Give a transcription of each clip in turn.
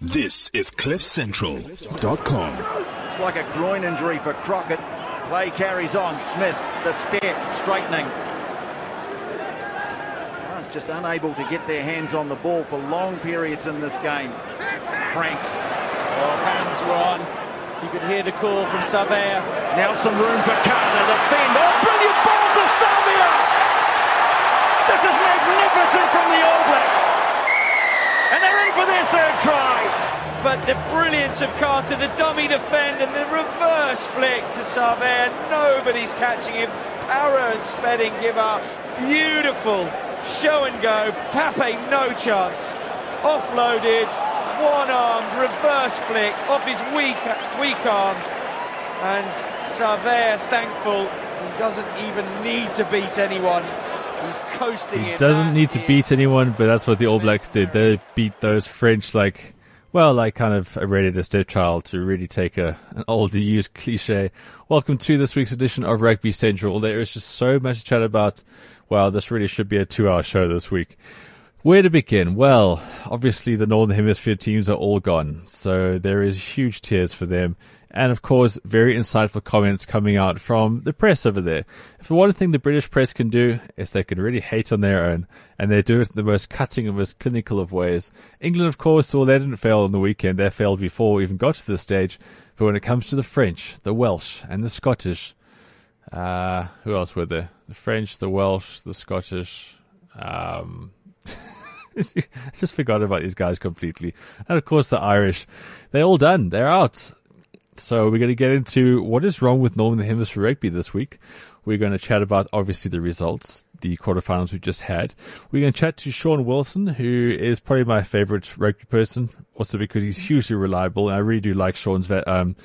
This is CliffCentral.com. It's like a groin injury for Crockett. Play carries on. Smith, the step, straightening. France just unable to get their hands on the ball for long periods in this game. Franks. Oh, hands were on. You could hear the call from Savea. Now some room for Carter. The fend. Oh, brilliant ball to Savea. This is magnificent from the All Blacks. And they're in for their third try. But the brilliance of Carter, the dummy defend and the reverse flick to Savea. Nobody's catching him. Parra and Spedding give up. Beautiful show and go. Pape, no chance. Offloaded, one armed, reverse flick off his weak, weak arm. And Savea thankful he doesn't even need to beat anyone. He's coasting He it doesn't need to beat anyone, but that's what the All Blacks did. They beat those French like, well, like kind of a ready to stepchild to really take a an old used cliche. Welcome to this week's edition of Rugby Central. There is just so much to chat about. Wow, this really should be a two-hour show this week. Where to begin? Well, obviously the Northern Hemisphere teams are all gone, so there is huge tears for them. And of course, very insightful comments coming out from the press over there. If the one thing the British press can do is they can really hate on their own, and they do it in the most cutting and most clinical of ways. England, of course, well, they didn't fail on the weekend. They failed before we even got to this stage. But when it comes to the French, the Welsh, and the Scottish, uh, who else were there? The French, the Welsh, the Scottish, um, I just forgot about these guys completely. And of course the Irish. They're all done. They're out. So we're going to get into what is wrong with Northern Hemisphere rugby this week. We're going to chat about obviously the results, the quarterfinals we just had. We're going to chat to Sean Wilson, who is probably my favorite rugby person, also because he's hugely reliable. And I really do like Sean's, um,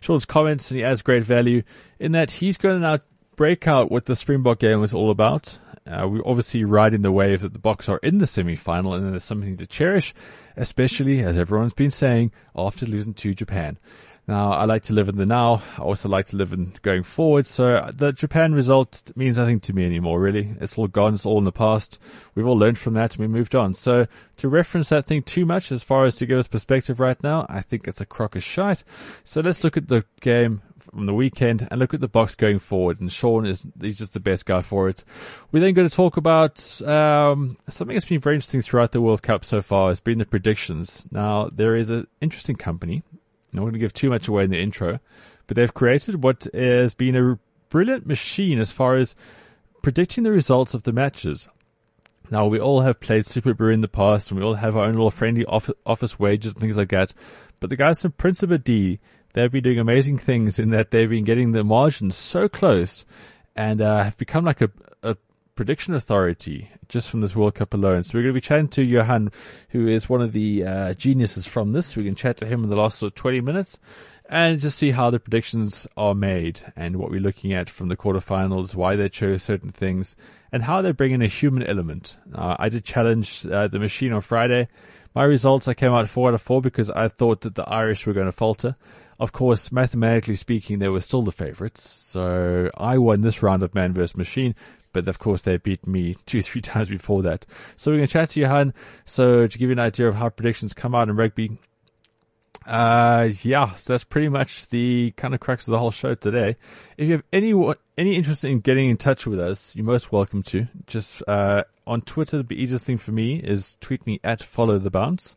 Sean's comments and he adds great value in that he's going to now break out what the Springbok game was all about. Uh, we're obviously riding the wave that the Boks are in the semi-final and there's something to cherish, especially as everyone's been saying after losing to Japan. Now, I like to live in the now. I also like to live in going forward. So the Japan result means nothing to me anymore, really. It's all gone. It's all in the past. We've all learned from that and we moved on. So to reference that thing too much as far as to give us perspective right now, I think it's a crock of shite. So let's look at the game from the weekend and look at the Boks going forward. And Sean is, he's just the best guy for it. We're then going to talk about, um, something that's been very interesting throughout the World Cup so far has been the predictions. Now, there is an interesting company not going to give too much away in the intro, but they've created what has been a brilliant machine as far as predicting the results of the matches. Now, we all have played Superbru in the past, and we all have our own little friendly office, wages and things like that. But the guys from Principe D, they've been doing amazing things in that they've been getting the margins so close and uh, have become like a prediction authority just from this World Cup alone. So we're going to be chatting to Johan, who is one of the uh, geniuses from this. We can chat to him in the last sort of 20 minutes and just see how the predictions are made and what we're looking at from the quarterfinals, why they chose certain things, and how they bring in a human element. Uh, I did challenge uh, the machine on Friday. My results, I came out four out of four because I thought that the Irish were going to falter. Of course, mathematically speaking, they were still the favourites. So I won this round of man versus machine but of course they beat me two, three times before that. So we're going to chat to Johan. So to give you an idea of how predictions come out in rugby, uh, yeah, so that's pretty much the kind of crux of the whole show today. If you have any, any interest in getting in touch with us, you're most welcome to. Just, uh, on Twitter, the easiest thing for me is tweet me at follow the bounce.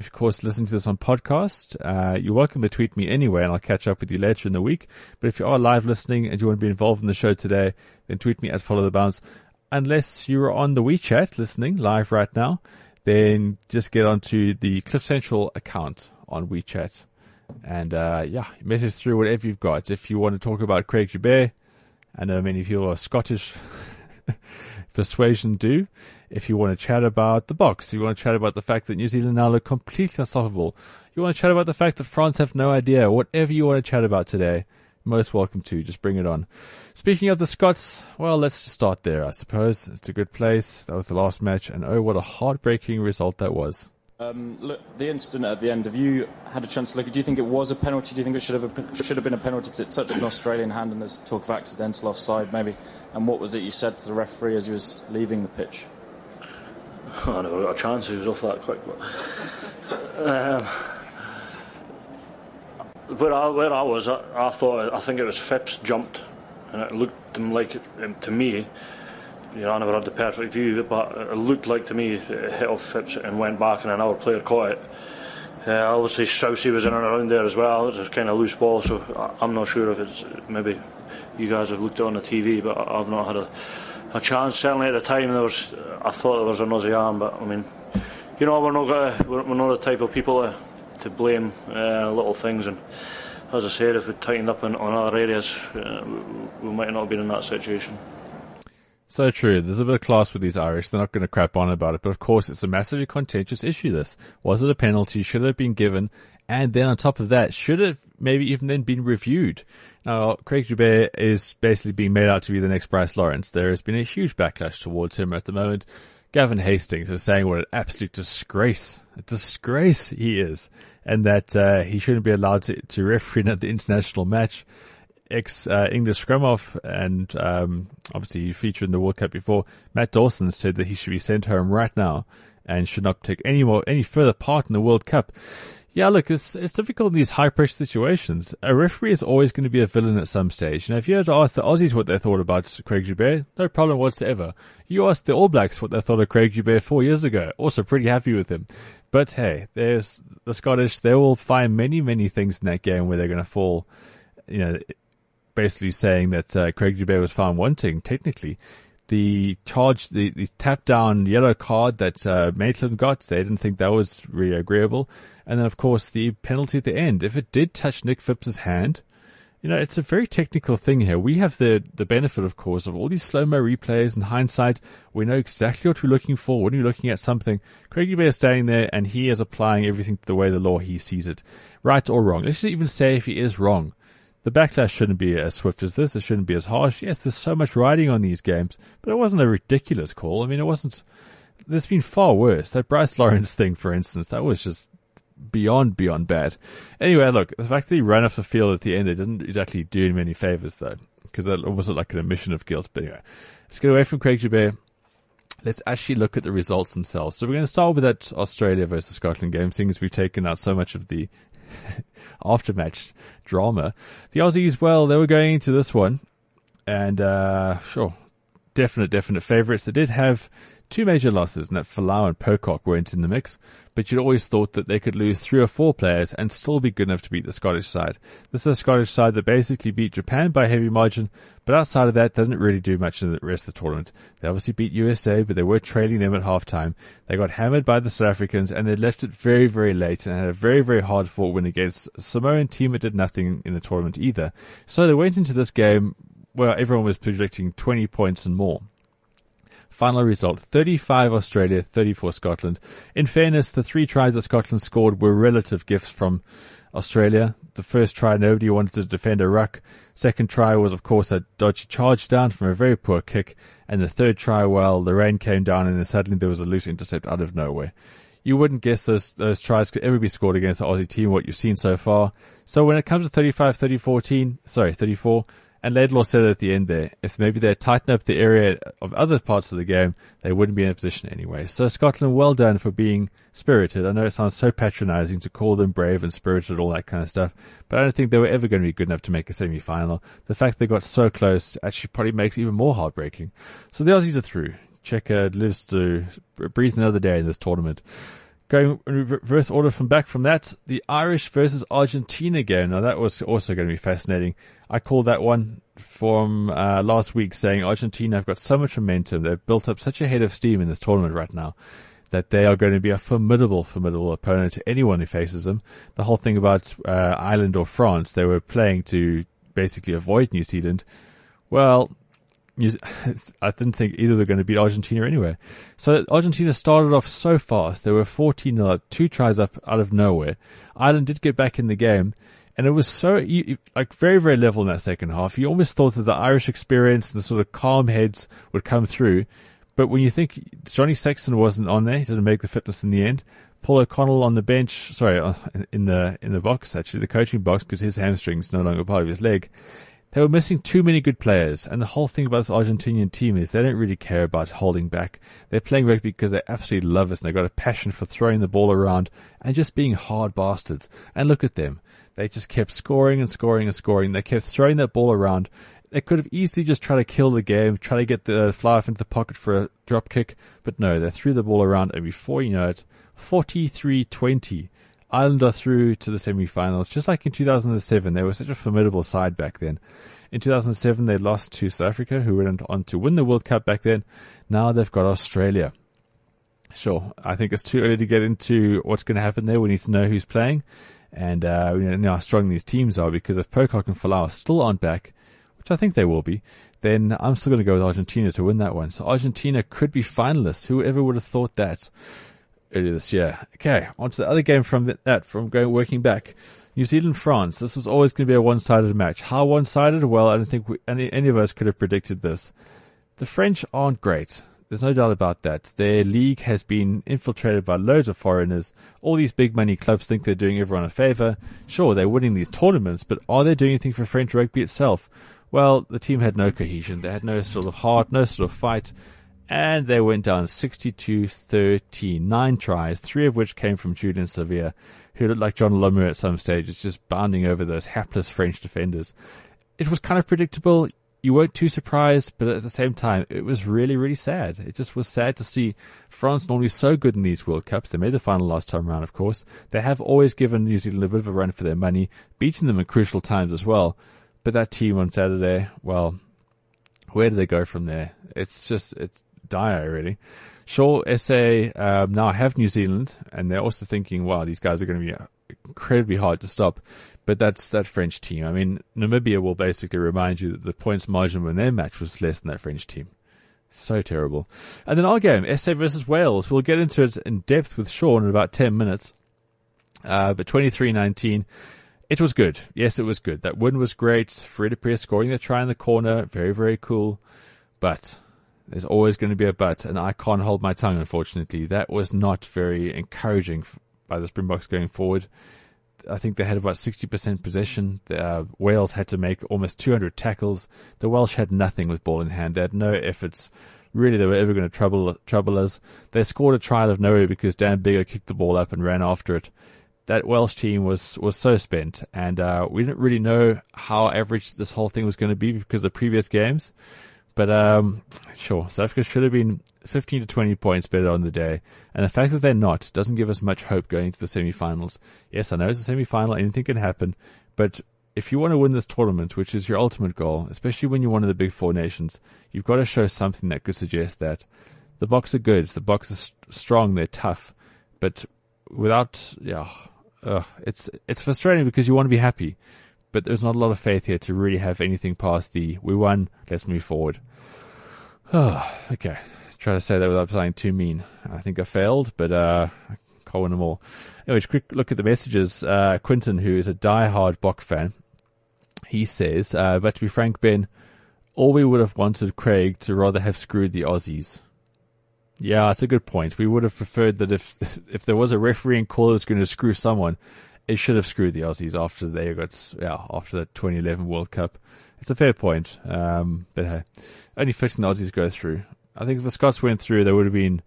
If, of course, listening to this on podcast, uh, you're welcome to tweet me anyway, and I'll catch up with you later in the week. But if you are live listening and you want to be involved in the show today, then tweet me at follow the bounce. Unless you're on the WeChat listening live right now, then just get onto the Cliff Central account on WeChat. And, uh, yeah, message through whatever you've got. If you want to talk about Craig Joubert, I know many people are Scottish persuasion do. If you want to chat about the Boks, you want to chat about the fact that New Zealand now look completely unstoppable. You want to chat about the fact that France have no idea. Whatever you want to chat about today, most welcome to. Just bring it on. Speaking of the Scots, well, let's just start there, I suppose. It's a good place. That was the last match, and oh, what a heartbreaking result that was. Um, look, the incident at the end. Have you had a chance to look? Do you think it was a penalty? Do you think it should have should have been a penalty because it touched an Australian hand and there's talk of accidental offside, maybe? And what was it you said to the referee as he was leaving the pitch? I never got a chance. He was off that quick. But, um, where I, where I was, I, I thought I think it was Phipps jumped, and it looked like um, to me. You know, I never had the perfect view, but it looked like to me it hit off Phipps and went back, and another player caught it. Uh, obviously, Sousey was in and around there as well. It was kind of loose ball, so I'm not sure if it's maybe you guys have looked it on the TV, but I've not had a, a chance. Certainly at the time, there was I thought there was a Aussie arm, but I mean, you know, we're not gonna, we're, we're not the type of people to, to blame uh, little things. And as I said, if we tightened up in, on other areas, uh, we, we might not have been in that situation. So true. There's a bit of class with these Irish. They're not going to crap on about it. But of course, it's a massively contentious issue, this. Was it a penalty? Should it have been given? And then on top of that, should it maybe even then been reviewed? Now, Craig Joubert is basically being made out to be the next Bryce Lawrence. There has been a huge backlash towards him at the moment. Gavin Hastings is saying what an absolute disgrace, a disgrace he is, and that uh, he shouldn't be allowed to, to referee at the international match ex uh, English scrum off, and um, obviously featured in the World Cup before. Matt Dawson said that he should be sent home right now and should not take any more any further part in the World Cup. Yeah, look, it's it's difficult in these high pressure situations. A referee is always going to be a villain at some stage. And if you had to ask the Aussies what they thought about Craig Joubert, no problem whatsoever. You asked the All Blacks what they thought of Craig Joubert four years ago, also pretty happy with him. But hey, there's the Scottish. They will find many, many things in that game where they're going to fall, you know, basically saying that uh, Craig Joubert was found wanting. Technically, the charge, the, the tap down yellow card that uh, Maitland got, they didn't think that was really agreeable. And then, of course, the penalty at the end. If it did touch Nick Phipps's hand, you know, it's a very technical thing here. We have the, the benefit, of course, of all these slow-mo replays and hindsight. We know exactly what we're looking for when you're looking at something. Craig Joubert is standing there and he is applying everything to the way the law he sees it. Right or wrong. Let's just even say if he is wrong. The backlash shouldn't be as swift as this. It shouldn't be as harsh. Yes, there's so much riding on these games, but it wasn't a ridiculous call. I mean, it wasn't, there's been far worse. That Bryce Lawrence thing, for instance, that was just beyond, beyond bad. Anyway, look, the fact that he ran off the field at the end, they didn't exactly do him any favors though, because that wasn't like an admission of guilt. But anyway, let's get away from Craig Joubert. Let's actually look at the results themselves. So we're going to start with that Australia versus Scotland game, seeing as we've taken out so much of the after-match drama. The Aussies, well, they were going into this one, and uh, sure, definite, definite favourites. They did have two major losses, and that Folau and Pocock weren't in the mix, but you'd always thought that they could lose three or four players and still be good enough to beat the Scottish side. This is a Scottish side that basically beat Japan by a heavy margin, but outside of that, they didn't really do much in the rest of the tournament. They obviously beat USA, but they were trailing them at halftime. They got hammered by the South Africans, and they left it very, very late and had a very, very hard fought win against Samoan team that did nothing in the tournament either. So they went into this game where everyone was predicting 20 points and more. Final result 35 Australia, 34 Scotland. In fairness, the three tries that Scotland scored were relative gifts from Australia. The first try, nobody wanted to defend a ruck. Second try was, of course, a dodgy charge down from a very poor kick. And the third try, well, the rain came down and then suddenly there was a loose intercept out of nowhere. You wouldn't guess those, those tries could ever be scored against the Aussie team, what you've seen so far. So when it comes to 35, 30, 14, sorry, 34, and Laidlaw said at the end there, if maybe they tighten up the area of other parts of the game, they wouldn't be in a position anyway. So Scotland, well done for being spirited. I know it sounds so patronizing to call them brave and spirited, all that kind of stuff, but I don't think they were ever going to be good enough to make a semi-final. The fact they got so close actually probably makes it even more heartbreaking. So the Aussies are through. Cheika lives to breathe another day in this tournament. Going in reverse order from back from that, the Irish versus Argentina game. Now that was also going to be fascinating. I called that one from uh, last week saying Argentina have got so much momentum. They've built up such a head of steam in this tournament right now that they are going to be a formidable, formidable opponent to anyone who faces them. The whole thing about uh, Ireland or France, they were playing to basically avoid New Zealand. Well, I didn't think either were going to beat Argentina anyway. So Argentina started off so fast. They were 14 0 two tries up out of nowhere. Ireland did get back in the game, and it was so, like, very, very level in that second half. You almost thought that the Irish experience and the sort of calm heads would come through. But when you think Johnny Sexton wasn't on there, he didn't make the fitness in the end. Paul O'Connell on the bench, sorry, uh, in the, in the box, actually, the coaching box, because his hamstring's no longer part of his leg They were missing too many good players, and the whole thing about this Argentinian team is they don't really care about holding back. They're playing rugby because they absolutely love it, and they've got a passion for throwing the ball around and just being hard bastards. And look at them. They just kept scoring and scoring and scoring. They kept throwing that ball around. They could have easily just tried to kill the game, try to get the uh, fly off into the pocket for a drop kick, but no, they threw the ball around, and before you know it, 43-20 Ireland are through to the semi-finals, just like in 2007. They were such a formidable side back then. In 2007, they lost to South Africa, who went on to win the World Cup back then. Now they've got Australia. Sure, I think it's too early to get into what's going to happen there. We need to know who's playing and uh, you know how strong these teams are. Because if Pocock and Folau still aren't back, which I think they will be, then I'm still going to go with Argentina to win that one. So Argentina could be finalists. Whoever would have thought that? Earlier this year. Okay, on to the other game from that, from going working back. New Zealand France. This was always going to be a one-sided match. How one-sided? Well, I don't think we, any any of us could have predicted this. The French aren't great. There's no doubt about that. Their league has been infiltrated by loads of foreigners. All these big money clubs think they're doing everyone a favor. Sure, they're winning these tournaments, but are they doing anything for French rugby itself? Well, the team had no cohesion. They had no sort of heart, no sort of fight and they went down 62-13. Nine tries, three of which came from Julian Savea, who looked like Jonah Lomu at some stages, just bounding over those hapless French defenders. It was kind of predictable. You weren't too surprised, but at the same time, it was really, really sad. It just was sad to see France normally so good in these World Cups. They made the final last time around, of course. They have always given New Zealand a bit of a run for their money, beating them in crucial times as well. But that team on Saturday, well, where do they go from there? It's just, it's, dire, really. Sure, SA um, now have New Zealand, and they're also thinking, wow, these guys are going to be incredibly hard to stop. But that's that French team. I mean, Namibia will basically remind you that the points margin when their match was less than that French team. So terrible. And then our game, SA versus Wales. We'll get into it in depth with Sean in about 10 minutes. Uh, but 23-19, it was good. Yes, it was good. That win was great. Fourie du Preez scoring the try in the corner. Very, very cool. But there's always going to be a but, and I can't hold my tongue, unfortunately. That was not very encouraging by the Springboks going forward. I think they had about 60% possession. The, uh, Wales had to make almost 200 tackles. The Welsh had nothing with ball in hand. They had no efforts. Really, they were ever going to trouble, trouble us. They scored a out of nowhere because Dan Biggar kicked the ball up and ran after it. That Welsh team was, was so spent, and uh, we didn't really know how average this whole thing was going to be because of the previous games. But um, sure, South Africa should have been 15 to 20 points better on the day. And the fact that they're not doesn't give us much hope going to the semi-finals. Yes, I know it's a semi-final, anything can happen. But if you want to win this tournament, which is your ultimate goal, especially when you're one of the big four nations, you've got to show something that could suggest that. The Boks are good. The Boks are strong. They're tough. But without, yeah, uh, it's, it's frustrating because you want to be happy but there's not a lot of faith here to really have anything past the we won, let's move forward. Okay. Try to say that without sounding too mean. I think I failed, but uh, I can't win them all. Anyways, quick look at the messages. Uh, Quinton, who is a die-hard Bok fan, he says, uh, but to be frank, Ben, all we would have wanted Craig to rather have screwed the Aussies. Yeah, that's a good point. We would have preferred that if if there was a refereeing call that was going to screw someone, it should have screwed the Aussies after they got yeah after the 2011 World Cup. It's a fair point, um, but hey, only 15 Aussies go through. I think if the Scots went through, they would have been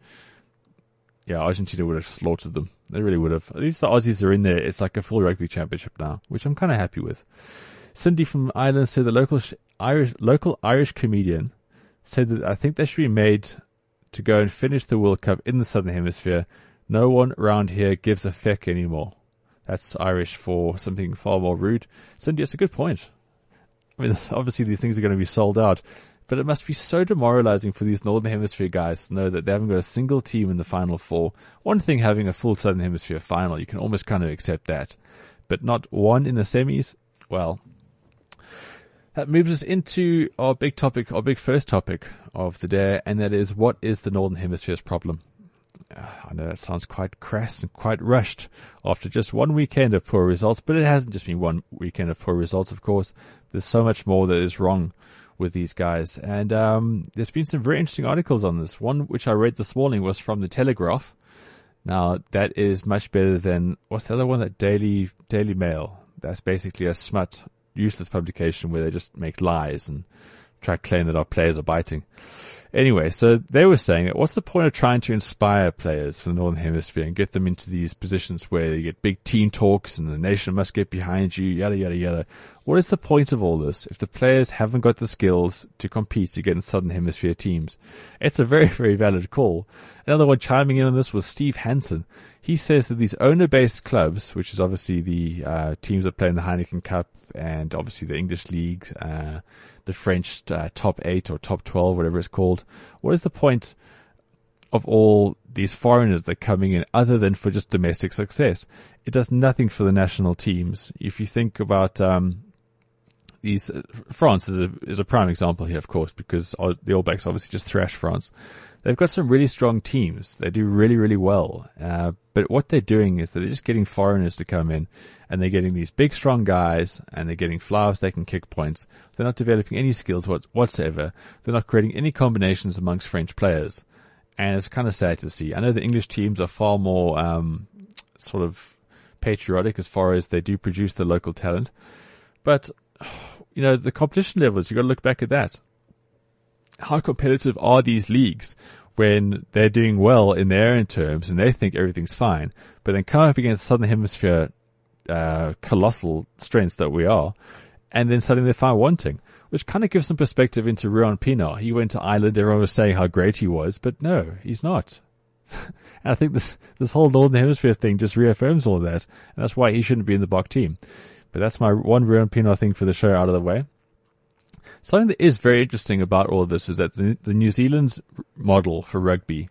yeah Argentina would have slaughtered them. They really would have. At least the Aussies are in there. It's like a full rugby championship now, which I'm kind of happy with. Cindy from Ireland said the local Irish local Irish comedian said that I think they should be made to go and finish the World Cup in the Southern Hemisphere. No one around here gives a feck anymore. That's Irish for something far more rude. So it's a good point. I mean, obviously these things are going to be sold out, but it must be so demoralizing for these Northern Hemisphere guys to know that they haven't got a single team in the Final Four. One thing having a full Southern Hemisphere final, you can almost kind of accept that, but not one in the semis. Well, that moves us into our big topic, our big first topic of the day, and that is what is the Northern Hemisphere's problem? I know that sounds quite crass and quite rushed after just one weekend of poor results, but it hasn't just been one weekend of poor results, of course. There's so much more that is wrong with these guys. And um, there's been some very interesting articles on this. One which I read this morning was from the Telegraph. Now that is much better than what's the other one? That Daily Daily Mail. That's basically a smut useless publication where they just make lies and try to claim that our players are biting. Anyway, so they were saying that what's the point of trying to inspire players from the Northern Hemisphere and get them into these positions where you get big team talks and the nation must get behind you, yada, yada, yada. What is the point of all this if the players haven't got the skills to compete against Southern Hemisphere teams? It's a very, very valid call. Another one chiming in on this was Steve Hansen. He says that these owner-based clubs, which is obviously the uh, teams that play in the Heineken Cup and obviously the English League, uh, the French uh, top eight or top 12, whatever it's called. What is the point of all these foreigners that are coming in other than for just domestic success? It does nothing for the national teams. If you think about, um, these, uh, France is a, is a prime example here, of course, because the All Blacks obviously just thrash France. They've got some really strong teams. They do really, really well. Uh, but what they're doing is they're just getting foreigners to come in and they're getting these big, strong guys and they're getting flyers they can kick points. They're not developing any skills whatsoever. They're not creating any combinations amongst French players. And it's kind of sad to see. I know the English teams are far more, um, sort of patriotic as far as they do produce the local talent. But, you know, the competition levels, you've got to look back at that how competitive are these leagues when they're doing well in their own terms and they think everything's fine, but then come up against Southern Hemisphere uh, colossal strengths that we are, and then suddenly they're find wanting, which kind of gives some perspective into Ruan Pienaar. He went to Ireland, everyone was saying how great he was, but no, he's not. and I think this this whole Northern Hemisphere thing just reaffirms all of that, and that's why he shouldn't be in the Bok team. But that's my one Ruan Pienaar thing for the show out of the way. Something that is very interesting about all of this is that the, the New Zealand model for rugby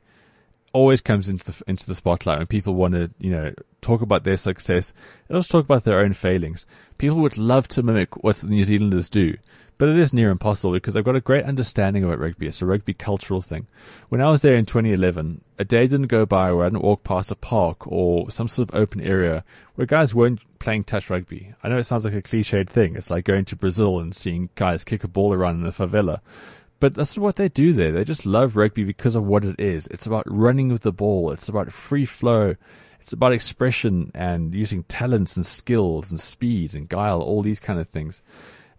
always comes into the, into the spotlight when people want to, you know, talk about their success and also talk about their own failings. People would love to mimic what the New Zealanders do. But it is near impossible because I've got a great understanding about rugby. It's a rugby cultural thing. When I was there in 2011, a day didn't go by where I didn't walk past a park or some sort of open area where guys weren't playing touch rugby. I know it sounds like a cliched thing. It's like going to Brazil and seeing guys kick a ball around in the favela. But that's what they do there. They just love rugby because of what it is. It's about running with the ball. It's about free flow. It's about expression and using talents and skills and speed and guile, all these kind of things.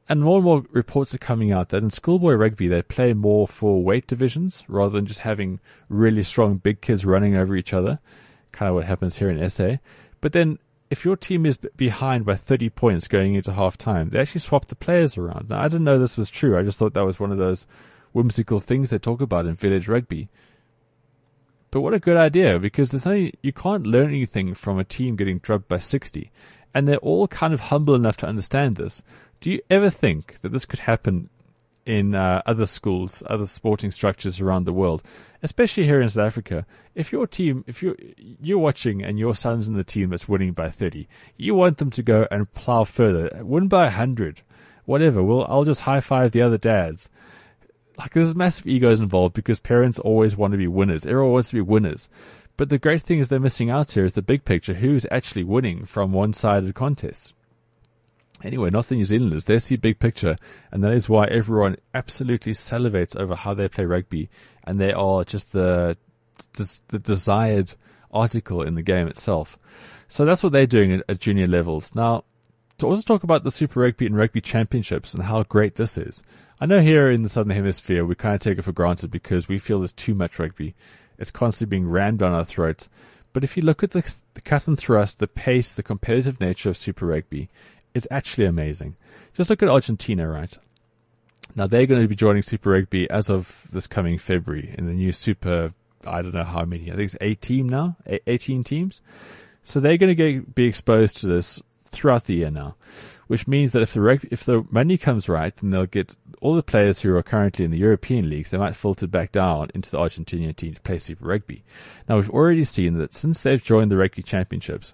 And more and more reports are coming out that in schoolboy rugby, they play more for weight divisions rather than just having really strong big kids running over each other. Kind of what happens here in SA. But then if your team is behind by 30 points going into half time, they actually swap the players around. Now, I didn't know this was true. I just thought that was one of those whimsical things they talk about in village rugby. But what a good idea because there's no, you can't learn anything from a team getting drubbed by 60. And they're all kind of humble enough to understand this. Do you ever think that this could happen in uh, other schools, other sporting structures around the world, especially here in South Africa? If your team, if you're you're watching and your son's in the team that's winning by thirty, you want them to go and plow further, win by hundred, whatever. Well, I'll just high five the other dads. Like there's massive egos involved because parents always want to be winners. Everyone wants to be winners. But the great thing is they're missing out here is the big picture. Who's actually winning from one-sided contests? Anyway, not the New Zealanders. They see big picture, and that is why everyone absolutely salivates over how they play rugby, and they are just the the, the desired article in the game itself. So that's what they're doing at, at junior levels. Now, to also talk about the Super Rugby and Rugby Championships and how great this is. I know here in the Southern Hemisphere we kind of take it for granted because we feel there's too much rugby. It's constantly being rammed down our throats. But if you look at the, the cut and thrust, the pace, the competitive nature of Super Rugby, it's actually amazing. Just look at Argentina, right? Now they're going to be joining Super Rugby as of this coming February in the new Super. I don't know how many. I think it's 18 now, 18 teams. So they're going to get, be exposed to this throughout the year now, which means that if the reg- if the money comes right, then they'll get all the players who are currently in the European leagues. They might filter back down into the Argentinian team to play Super Rugby. Now we've already seen that since they've joined the Rugby Championships,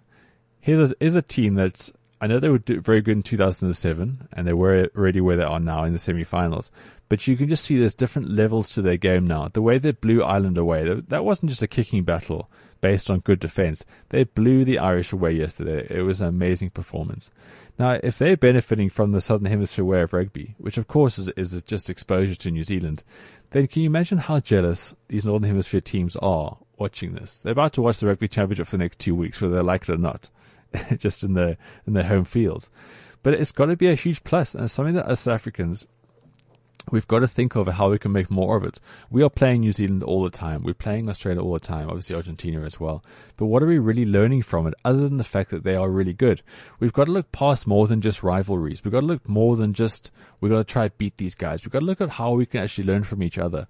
here's a, here's a team that's I know they were very good in 2007, and they were already where they are now in the semi-finals. But you can just see there's different levels to their game now. The way they blew Ireland away, that wasn't just a kicking battle based on good defense. They blew the Irish away yesterday. It was an amazing performance. Now, if they're benefiting from the Southern Hemisphere way of rugby, which of course is, is just exposure to New Zealand, then can you imagine how jealous these Northern Hemisphere teams are watching this? They're about to watch the Rugby Championship for the next two weeks, whether they like it or not. just in their in their home fields. But it's got to be a huge plus and something that us Africans we've got to think of how we can make more of it. We are playing New Zealand all the time. We're playing Australia all the time, obviously Argentina as well. But what are we really learning from it other than the fact that they are really good? We've got to look past more than just rivalries. We've got to look more than just, we've got to try to beat these guys. We've got to look at how we can actually learn from each other.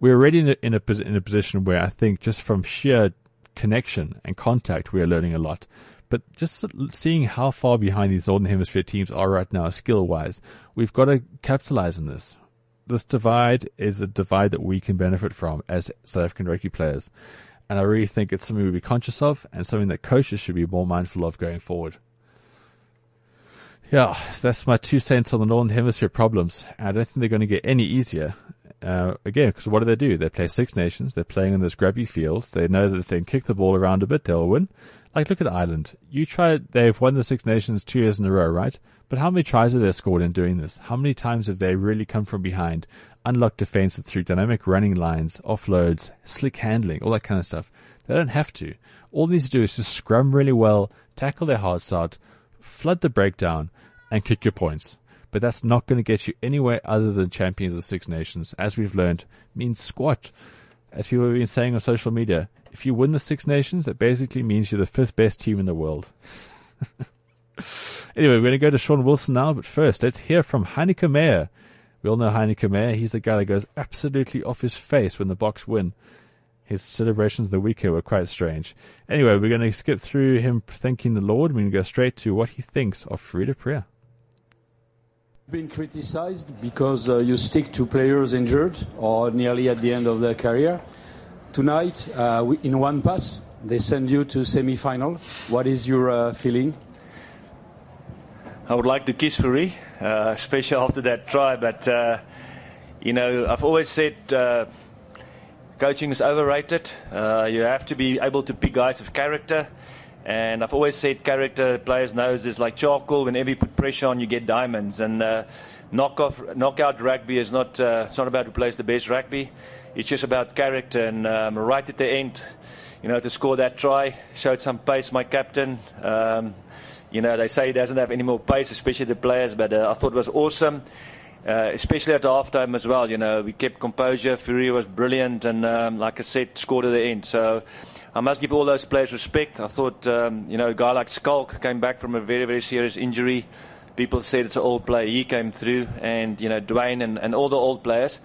We're already in a, in a, in a position where I think just from sheer connection and contact, we are learning a lot. But just seeing how far behind these Northern Hemisphere teams are right now, skill wise, we've got to capitalize on this. This divide is a divide that we can benefit from as South African rugby players. And I really think it's something we be conscious of and something that coaches should be more mindful of going forward. Yeah, that's my two cents on the Northern Hemisphere problems. I don't think they're going to get any easier. Uh, again, because what do they do? They play Six Nations. They're playing in this grubby fields. They know that if they can kick the ball around a bit, they'll win. Like, look at Ireland. You try, they've won the Six Nations two years in a row, right? But how many tries have they scored in doing this? How many times have they really come from behind, unlocked defense through dynamic running lines, offloads, slick handling, all that kind of stuff? They don't have to. All they need to do is just scrum really well, tackle their hearts out, flood the breakdown, and kick your points. But that's not going to get you anywhere other than champions of Six Nations. As we've learned, means squat. As people have been saying on social media, if you win the Six Nations, that basically means you're the fifth best team in the world. anyway, we're going to go to Sean Wilson now, but first, let's hear from Heyneke Meyer. We all know Heyneke Meyer. He's the guy that goes absolutely off his face when the Boks win. His celebrations the weekend were quite strange. Anyway, we're going to skip through him thanking the Lord. We're going to go straight to what he thinks of du Preez. Been criticized because uh, you stick to players injured or nearly at the end of their career. Tonight, uh, we, in one pass, they send you to semi-final. What is your uh, feeling? I would like to kiss Fourie, uh, especially after that try. But uh, you know, I've always said uh, coaching is overrated. You have to be able to pick guys of character. And I've always said character players knows is like charcoal. Whenever you put pressure on, you get diamonds. And uh, knock off, knockout rugby is not. Uh, it's not about who plays the best rugby. It's just about character. And um, right at the end, you know, to score that try, showed some pace. My captain. Um, you know, they say he doesn't have any more pace, especially the players, but uh, I thought it was awesome. Uh, especially at the halftime as well, you know, we kept composure. Fourie was brilliant, and um, like I said, scored at the end. So I must give all those players respect. I thought, um, you know, a guy like Schalk came back from a very, very serious injury. People said it's an old player. He came through, and you know, Duane and, and all the old players.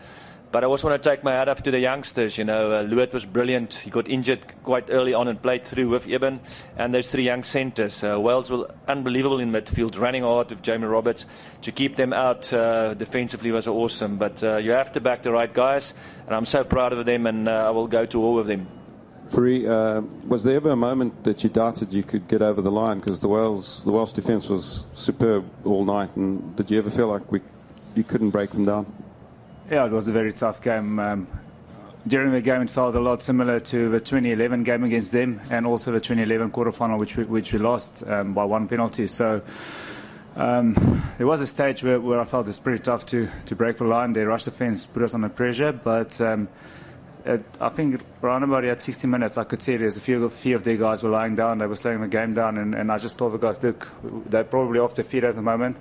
But I also want to take my hat off to the youngsters. You know, uh, was brilliant. He got injured quite early on and played through with Eben. And those three young centres. Uh, Wales were unbelievable in midfield, running hard with Jamie Roberts. To keep them out uh, defensively was awesome. But uh, you have to back the right guys. And I'm so proud of them, and uh, I will go to all of them. Fourie, uh, was there ever a moment that you doubted you could get over the line? Because the Wales, the Welsh defence was superb all night. And did you ever feel like we, you couldn't break them down? Yeah, it was a very tough game. Um, during the game, it felt a lot similar to the 2011 game against them, and also the 2011 quarterfinal, which we, which we lost um, by one penalty. So um, there was a stage where, where I felt it's pretty tough to, to break the line. They rushed the fence, put us under pressure, but um, it, I think around about at 60 minutes, I could see there's a few, few of their guys were lying down. They were slowing the game down, and, and I just told the guys, look, they're probably off their feet at the moment.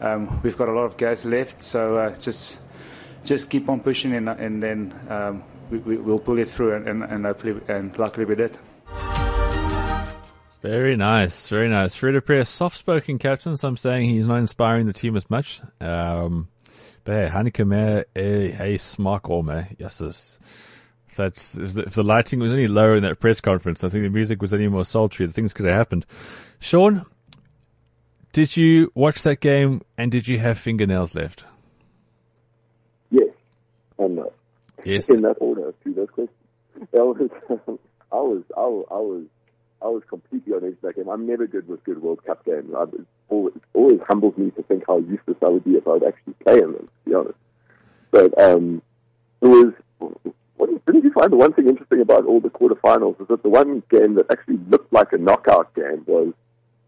Um, we've got a lot of gas left, so uh, just just keep on pushing, and, and then um, we, will pull it through, and, and, and, hopefully, and luckily we did. Very nice, very nice. Du Preez, soft-spoken captain. So I'm saying he's not inspiring the team as much. Um, but hey, Meyer, hey, hey, smart man. Yes, is. That's, if the, if the lighting was any lower in that press conference, I think the music was any more sultry, the things could have happened. Sean, did you watch that game and did you have fingernails left? and no. Yes. In that order to those questions. That was, I was, I was, I was, I was completely on edge that game. I'm never good with good World Cup games. I, it, always, always humbles me to think how useless I would be if I would actually play in them, to be honest. But um, it was. What, didn't you find the one thing interesting about all the quarterfinals is that the one game that actually looked like a knockout game was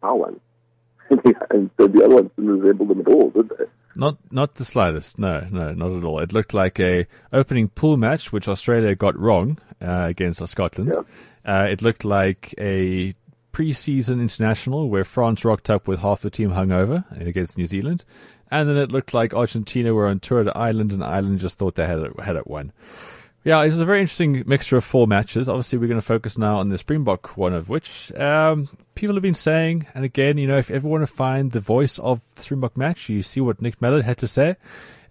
our one, and so the other ones didn't resemble them at all, did they? Not not the slightest. No, no, not at all. It looked like a opening pool match, which Australia got wrong uh, against Scotland. Yeah. Uh, it looked like a pre-season international where France rocked up with half the team hungover against New Zealand, and then it looked like Argentina were on tour to Ireland, and Ireland just thought they had it, had it won. Yeah, it was a very interesting mixture of four matches. Obviously, we're going to focus now on the Springbok one of which um, people have been saying. And again, you know, if you ever want to find the voice of the Springbok match, you see what Nick Mallett had to say.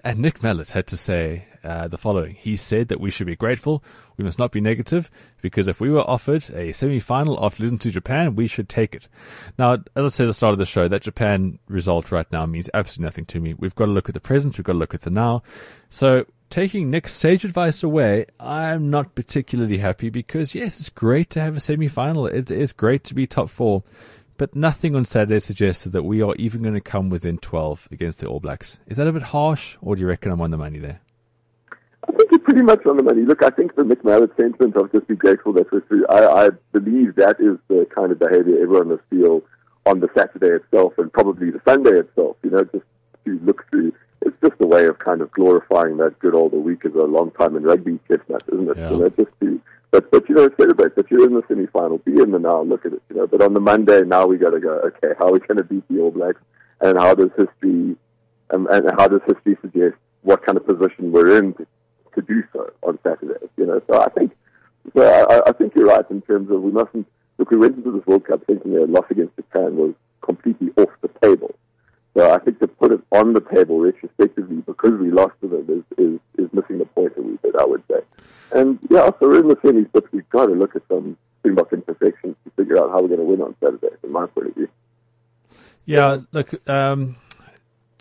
And Nick Mallett had to say uh, the following. He said that we should be grateful. We must not be negative because if we were offered a semi-final after losing to Japan, we should take it. Now, as I said at the start of the show, that Japan result right now means absolutely nothing to me. We've got to look at the present. We've got to look at the now. So taking Nick's sage advice away, I'm not particularly happy because yes, it's great to have a semi-final. It is great to be top four but nothing on Saturday suggested that we are even going to come within 12 against the All Blacks. Is that a bit harsh, or do you reckon I'm on the money there? I think you're pretty much on the money. Look, I think the Mallett sentiment of just be grateful that we're through, I, I believe that is the kind of behavior everyone must feel on the Saturday itself and probably the Sunday itself, you know, just to look through. It's just a way of kind of glorifying that good old week as a long time in rugby chestnut, isn't it? Yeah. You know, just to but but you know, celebrate that you're in the semi final. Be in the now. Look at it. You know. But on the Monday, now we got to go. Okay, how are we going to beat the All Blacks? And how does history um, and how does history suggest what kind of position we're in to, to do so on Saturday? You know. So I think so I, I think you're right in terms of we mustn't look. We went into this World Cup thinking a loss against Japan was completely off the table. So I think to put it on the table retrospectively because we lost to them is, is, is missing the point a wee bit, I would say. And yeah, so we're in the semis, but we've got to look at some Springbok imperfections to figure out how we're going to win on Saturday, from my point of view. Yeah, look, um,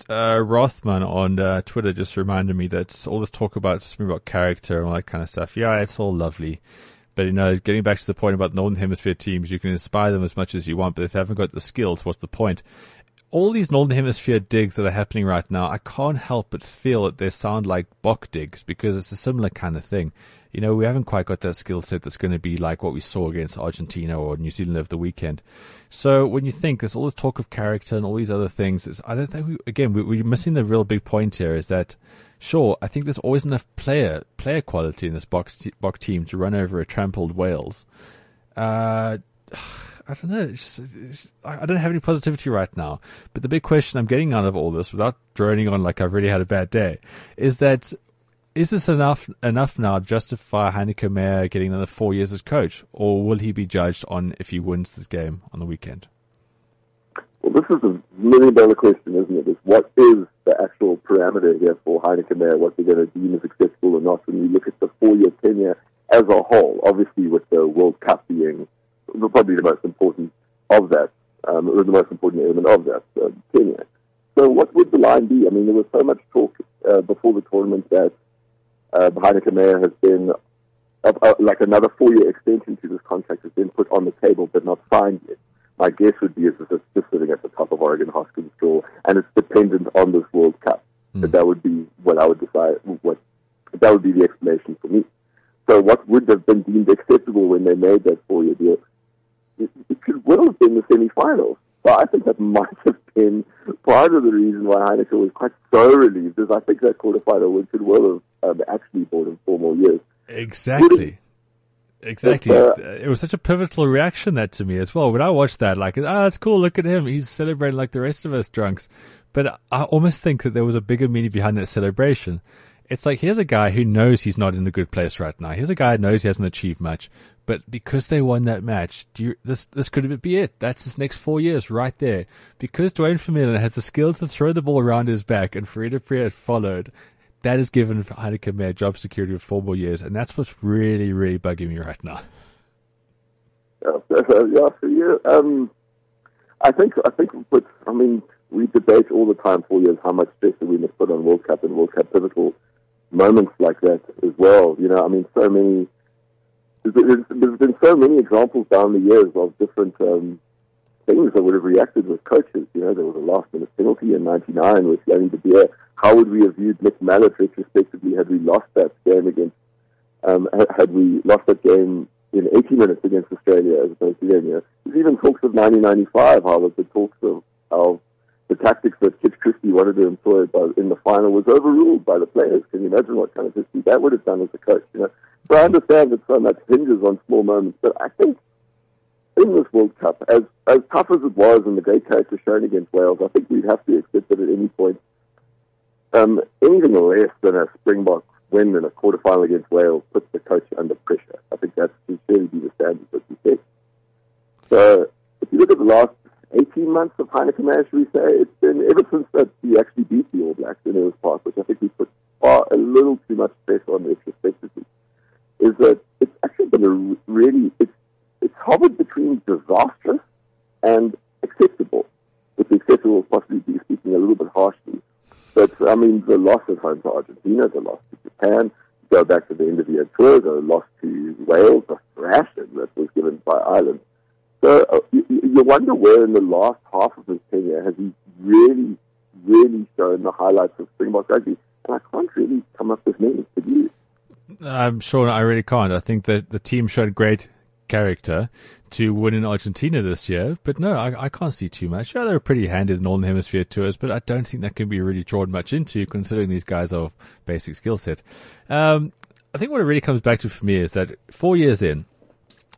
uh, Rothman on uh, Twitter just reminded me that all this talk about Springbok character and all that kind of stuff, yeah, it's all lovely. But, you know, getting back to the point about Northern Hemisphere teams, you can inspire them as much as you want, but if they haven't got the skills, what's the point? All these Northern Hemisphere digs that are happening right now, I can't help but feel that they sound like Bok digs because it's a similar kind of thing. You know, we haven't quite got that skill set that's going to be like what we saw against Argentina or New Zealand over the weekend. So when you think there's all this talk of character and all these other things, I don't think we, again, we, we're missing the real big point here is that sure, I think there's always enough player, player quality in this box, Bok team to run over a trampled Wales. Uh, I don't know. It's just, it's, I don't have any positivity right now. But the big question I'm getting out of all this, without droning on like I've really had a bad day, is that is this enough enough now to justify Heyneke Meyer getting another four years as coach, or will he be judged on if he wins this game on the weekend? Well, this is a million dollar question, isn't it? Is what is the actual parameter here for Heyneke Meyer? What they're going to deem as acceptable or not? When you look at the four year tenure as a whole, obviously with the World Cup being probably the most important of that, um, or the most important element of that uh, tenure. So what would the line be? I mean, there was so much talk uh, before the tournament that uh, Heyneke Meyer has been, uh, uh, like another four-year extension to this contract has been put on the table but not signed yet. My guess would be is that it's just sitting at the top of Oregan Hoskins' drawer, and it's dependent on this World Cup. Mm. That that would be what I would decide. What that would be the explanation for me. So what would have been deemed acceptable when they made that four-year deal it, it could well have been the semi-finals. So I think that might have been part of the reason why Heyneke was quite so relieved, is I think that quarterfinal win could well have um, actually bought him four more years. Exactly. Exactly. Uh, it was such a pivotal reaction that to me as well. When I watched that, like, ah, oh, that's cool. Look at him. He's celebrating like the rest of us drunks. But I almost think that there was a bigger meaning behind that celebration. It's like, here's a guy who knows he's not in a good place right now. Here's a guy who knows he hasn't achieved much. But because they won that match, you, this this could be it. That's his next four years right there. Because Duane Vermeulen has the skills to throw the ball around his back and Fourie du Preez followed, that has given Heyneke Meyer job security for four more years, and that's what's really, really bugging me right now. Yeah, for you. Um, I think I think, but I mean, we debate all the time for years how much stress we must put on World Cup and World Cup pivotal moments like that as well. You know, I mean, so many there's, there's been so many examples down the years of different um, things that would have reacted with coaches. You know, there was a last minute penalty in '99 with Jannie de Beer. How would we have viewed Nick Mallett retrospectively had we lost that game against? Um, had we lost that game in 80 minutes against Australia as opposed to them? You know, there's even talks of 1995. How was the talks of how the tactics that Kitch Christie wanted to employ in the final was overruled by the players. Can you imagine what kind of history that would have done as a coach? You know, so I understand that so much hinges on small moments, but I think in this World Cup, as as tough as it was and the great character shown against Wales, I think we'd have to accept that at any point, um, anything less than a Springbok win in a quarterfinal against Wales puts the coach under pressure. I think that's should be the standard that we set. So if you look at the last 18 months of Heyneke Meyer, we say, it's been ever since that he actually beat the All Blacks in Ellis Park, which I think we put far a little too much stress on retrospectively, is that it's actually been a really, it's, it's hovered between disastrous and acceptable, with acceptable possibly be speaking a little bit harshly. But, I mean, the loss at home to Argentina, the loss to Japan, go back to the end of the year tour, the loss to Wales, the thrashing that was given by Ireland. So uh, you, you wonder where in the last half of his tenure has he really, really shown the highlights of Springbok rugby. And I can't really come up with many. Could you? I'm sure I really can't. I think that the team showed great character to win in Argentina this year, but no, I, I can't see too much. Yeah, they were pretty handy in Northern Hemisphere tours, but I don't think that can be really drawn much into considering these guys are of basic skill set. Um, I think what it really comes back to for me is that four years in,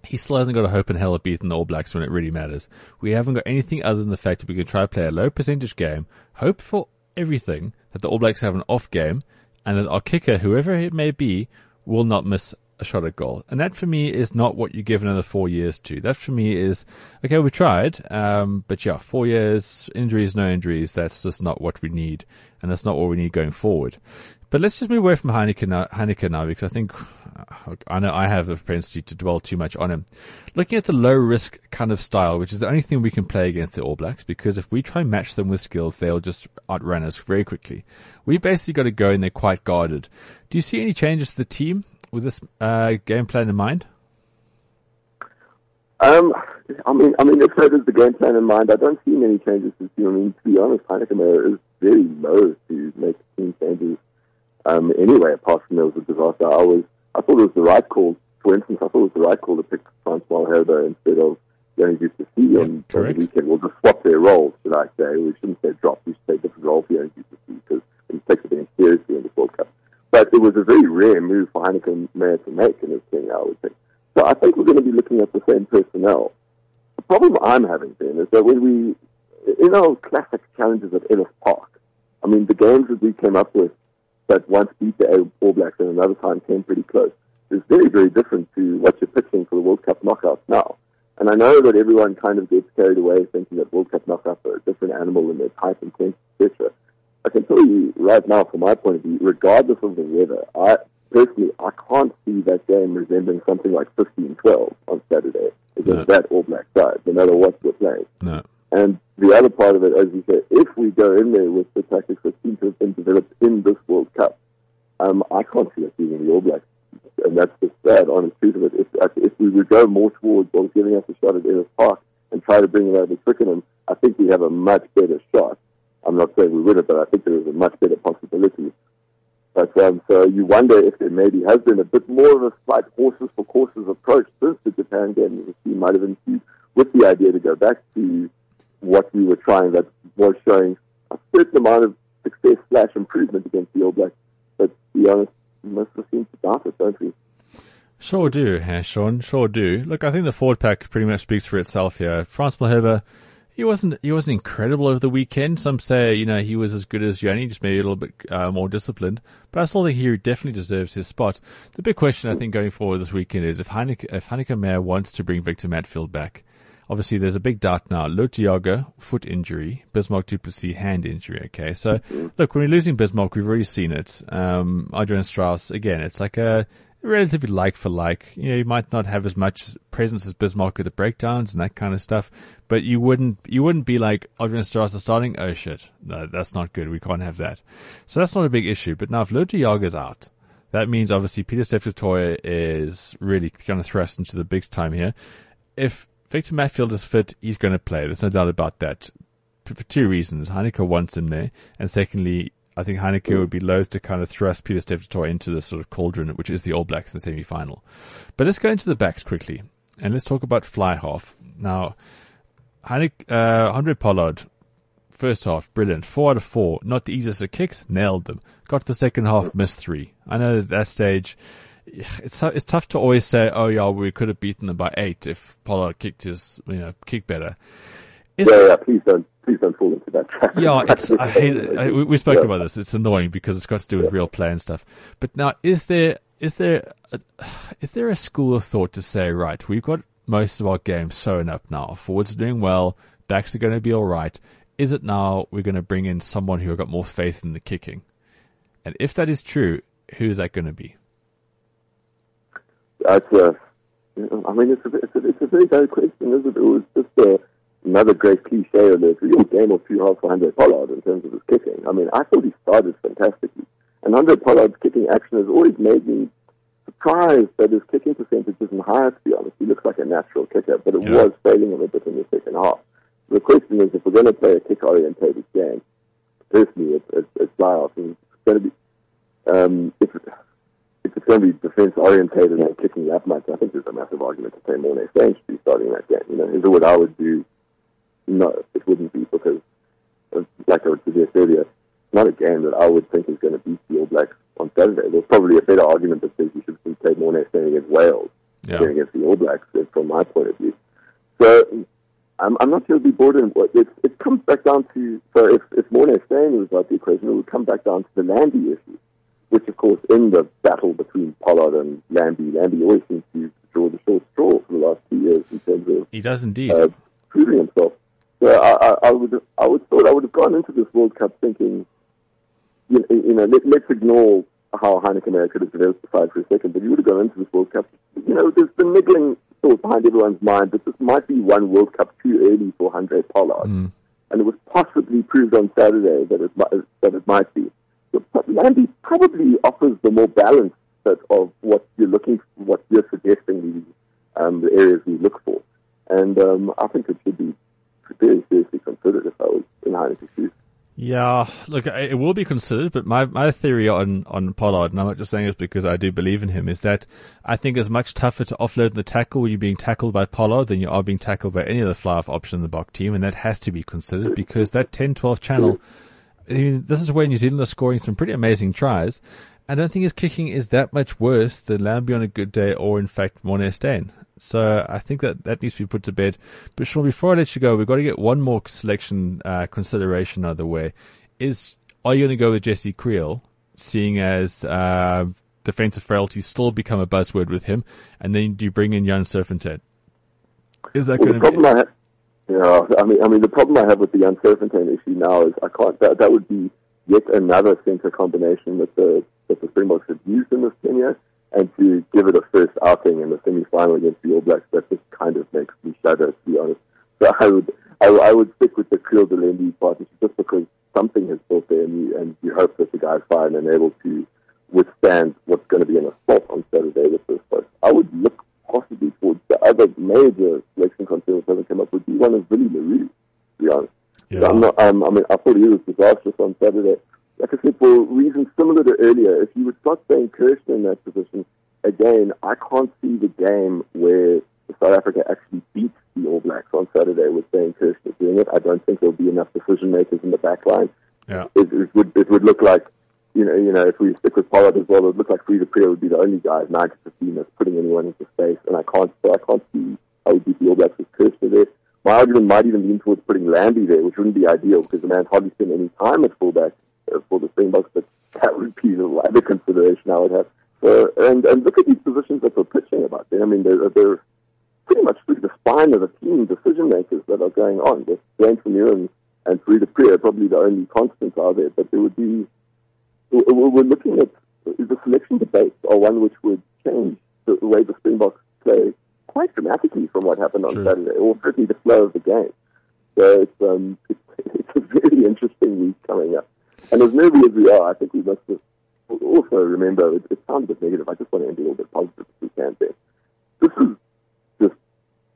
he still hasn't got a hope in hell of beating the All Blacks when it really matters. We haven't got anything other than the fact that we can try to play a low percentage game, hope for everything that the All Blacks have an off game, and that our kicker, whoever it may be, will not miss a shot at goal. And that for me is not what you give another four years to. That for me is, okay, we tried, um, but yeah, four years, injuries, no injuries, that's just not what we need. And that's not what we need going forward. But let's just move away from Heyneke now, Heyneke now because I think I know I have a propensity to dwell too much on him. Looking at the low risk kind of style, which is the only thing we can play against the All Blacks, because if we try and match them with skills, they'll just outrun us very quickly. We've basically got to go and they're quite guarded. Do you see any changes to the team with this uh, game plan in mind? Um, I mean, I mean, if that is the game plan in mind, I don't see many changes to the team. I mean, to be honest, Heyneke is very low to make team changes um, anyway, apart from there was a disaster. I was, I thought it was the right call. For instance, I thought it was the right call to pick Frans Malherbe instead of Jannie du Plessis yeah, on, on the weekend. We'll just swap their roles, should I say. We shouldn't say drop. We should say different role for Jannie du Plessis because he takes it seriously in the World Cup. But it was a very rare move for Heyneke Meyer to make in his tenure, I would think. So I think we're going to be looking at the same personnel. The problem I'm having then is that when we, in our classic challenges at Ellis Park, I mean, the games that we came up with that once beat the All Blacks and another time came pretty close. It's very, very different to what you're pitching for the World Cup knockouts now. And I know that everyone kind of gets carried away thinking that World Cup knockouts are a different animal in their type and quantity, etc. I can tell you right now, from my point of view, regardless of the weather, I personally I can't see that game resembling something like 15-12 on Saturday against no. that All Black side, no matter what we're playing. No. And the other part of it, as you say, if we go in there with the tactics that seem to have been developed in this World Cup, um, I can't see us beating the All Blacks. And that's the sad, honest truth of it. If, if we would go more towards what was giving us a shot at Ellis Park and try to bring it over to Twickenham, I think we have a much better shot. I'm not saying we win it, but I think there is a much better possibility. But um, so you wonder if there maybe has been a bit more of a slight horses for courses approach since the Japan game. The team might have been with the idea to go back to what we were trying that was showing a certain amount of success slash improvement against the All Blacks. But to be honest, most of us seem to doubt it, don't we? Sure do, Sean. Sure do. Look, I think the forward pack pretty much speaks for itself here. Frans Malherbe, he wasn't he wasn't incredible over the weekend. Some say you know he was as good as Jannie, just maybe a little bit uh, more disciplined. But I still think he definitely deserves his spot. The big question I think going forward this weekend is if Heyneke, if Heyneke Meyer wants to bring Victor Matfield back. Obviously, there's a big doubt now. Lood Jager, foot injury. Bismarck du Plessis, hand injury. Okay. So, look, when we're losing Bismarck, we've already seen it. Um, Adriaan Strauss, again, it's like a relatively like for like. You know, you might not have as much presence as Bismarck with the breakdowns and that kind of stuff, but you wouldn't, you wouldn't be like Adriaan Strauss is starting. Oh shit. No, that's not good. We can't have that. So that's not a big issue. But now if Jager's out, that means obviously Pieter-Steph du is really going to thrust into the big time here. If Victor Matfield is fit. He's going to play. There's no doubt about that. For two reasons. Heyneke wants him there. And secondly, I think Heyneke would be loath to kind of thrust Pieter-Steph du into this sort of cauldron, which is the All Blacks in the semi-final. But let's go into the backs quickly. And let's talk about fly half. Now, Heyneke, uh, Handré Pollard, first half, brilliant. Four out of four. Not the easiest of kicks, nailed them. Got to the second half, missed three. I know at that stage, it's it's tough to always say, oh yeah, we could have beaten them by eight if Pollard kicked his you know kick better. Yeah, yeah, please don't please don't fall into that trap. Yeah, it's I hate it. I, we, we've spoken yeah. about this. It's annoying because it's got to do with yeah. real play and stuff. But now, is there is there a, is there a school of thought to say, right, we've got most of our games sewn up now. Forwards are doing well. Backs are going to be all right. Is it now we're going to bring in someone who got more faith in the kicking? And if that is true, who is that going to be? That's a, I mean, it's a, it's a, it's a very good question, isn't it? It was just a, another great cliche of the real game of two halves for Handré Pollard in terms of his kicking. I mean, I thought he started fantastically. And Handré Pollard's kicking action has always made me surprised that his kicking percentage isn't higher, to be honest. He looks like a natural kicker, but it yeah. was failing him a bit in the second half. The question is, if we're going to play a kick-orientated game, personally, it's, it's, it's It's going to be, um, if, if it's going to be defense-orientated and kicking that much, I think there's a massive argument to say Morné Steyn should be starting that game. You know, is it what I would do? No, it wouldn't be because, like I would suggest earlier, not a game that I would think is going to beat the All Blacks on Saturday. There's probably a better argument that says you should play Morné Steyn against Wales yeah. than against the All Blacks, from my point of view. So I'm, I'm not sure it'll be Borden. It, it comes back down to, so if, if Morné Steyn was like the equation, it would come back down to the Lambie issue, which of course in the battle between Pollard and Lambie, Lambie always seems to draw the short straw for the last two years in terms of he does indeed uh, proving himself. So I, I, I would I would thought I would have gone into this World Cup thinking, you, you know, let, let's ignore how Heyneke could have side for a second, but you would have gone into this World Cup. You know, there's the niggling thought behind everyone's mind that this might be one World Cup too early for Handré Pollard. Mm. And it was possibly proved on Saturday that it, that it might be. Lambie probably offers the more balanced set of what you're looking what you're suggesting the, um, the areas we look for. And um, I think it should be very seriously considered if I was in Heyneke's shoes. Yeah, look, it will be considered, but my, my theory on, on Pollard, and I'm not just saying this because I do believe in him, is that I think it's much tougher to offload the tackle when you're being tackled by Pollard than you are being tackled by any other fly-half option in the Bok team, and that has to be considered because that 10-12 channel, I mean, this is where New Zealand are scoring some pretty amazing tries. I don't think his kicking is that much worse than Lambie on a good day or, in fact, Morné Steyn. So I think that that needs to be put to bed. But Sean, before I let you go, we've got to get one more selection uh, consideration out of the way. Is are you going to go with Jesse Kriel, seeing as uh, defensive frailty still become a buzzword with him, and then do you bring in Jan Serfontein? Is that well, going to be? Yeah, I mean, I mean, the problem I have with the Jan issue now is I can't. That, that would be yet another center combination that the that the Springboks have used in this tenure and to give it a first outing in the semi-final against the All Blacks, that just kind of makes me shudder, to be honest. So I would, I, I would stick with the Kriel De Allende partnership just because something has built there, and you, and you hope that the guys fine and able to withstand what's going to be an assault on Saturday, the first place. I would look other major selection concern that hasn't come up would be one of Willie le Roux, to be honest. Yeah. I'm not, um, I mean, I thought he was disastrous on Saturday like I said, for reasons similar to earlier, if you would start saying Kirchner in that position, again, I can't see the game where South Africa actually beats the All Blacks on Saturday with Zane Kirchner doing it. I don't think there'll be enough decision makers in the back line. Yeah. It, it, would it would look like you know you know if we stick with Pollard as well, it would look like Fourie du would be the only guy ninety fifteen that's putting anyone into space, and I can't so I can't see how we beat the All Blacks with Kirchner there. My argument might even lean towards putting Lambie there, which wouldn't be ideal because the man's hardly spent any time at fullback uh, for the Springboks, but that would be the other consideration I would have. Uh, and, and look at these positions that we're pitching about. I mean, they're, they're pretty much through the spine of the team decision makers that are going on. With James Lemieux and, and du are probably the only constants are there, but there would be, we're looking at the selection debates are one which would change the way the Springboks play quite dramatically from what happened on Saturday, or certainly the flow of the game. So it's, um, it's, it's a very interesting week coming up. And as nervy as we are, I think we must also remember, it, it sounds a bit negative, I just want to end a little bit positive if we can there. This is just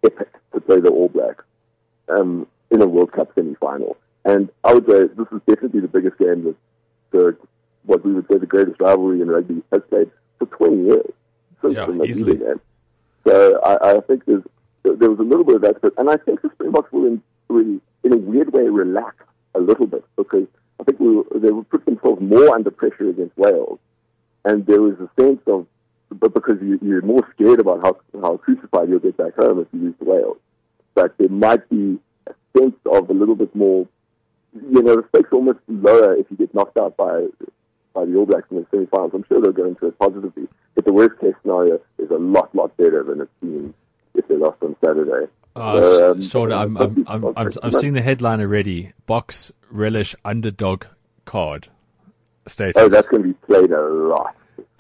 epic to play the All Blacks um, in a World Cup semi-final. And I would say this is definitely the biggest game that the, what we would say the greatest rivalry in rugby has played for 20 years since yeah, the easily. game. So I, I think there's, there was a little bit of that, and I think the Springboks will, in, will, in a weird way, relax a little bit because I think we, they would put themselves more under pressure against Wales, and there was a sense of but because you, you're more scared about how how crucified you'll get back home if you lose to Wales. But there might be a sense of a little bit more, you know, the stakes are almost lower if you get knocked out by by the All Blacks in the semi-finals. I'm sure they'll go into it positively. But the worst case scenario is a lot, lot better than it's been if they lost on Saturday. So, um, Sean, I'm, I'm, I'm, I'm, I'll- I've seen the headline already. Boks relish underdog card status. Oh, that's going to be played a lot.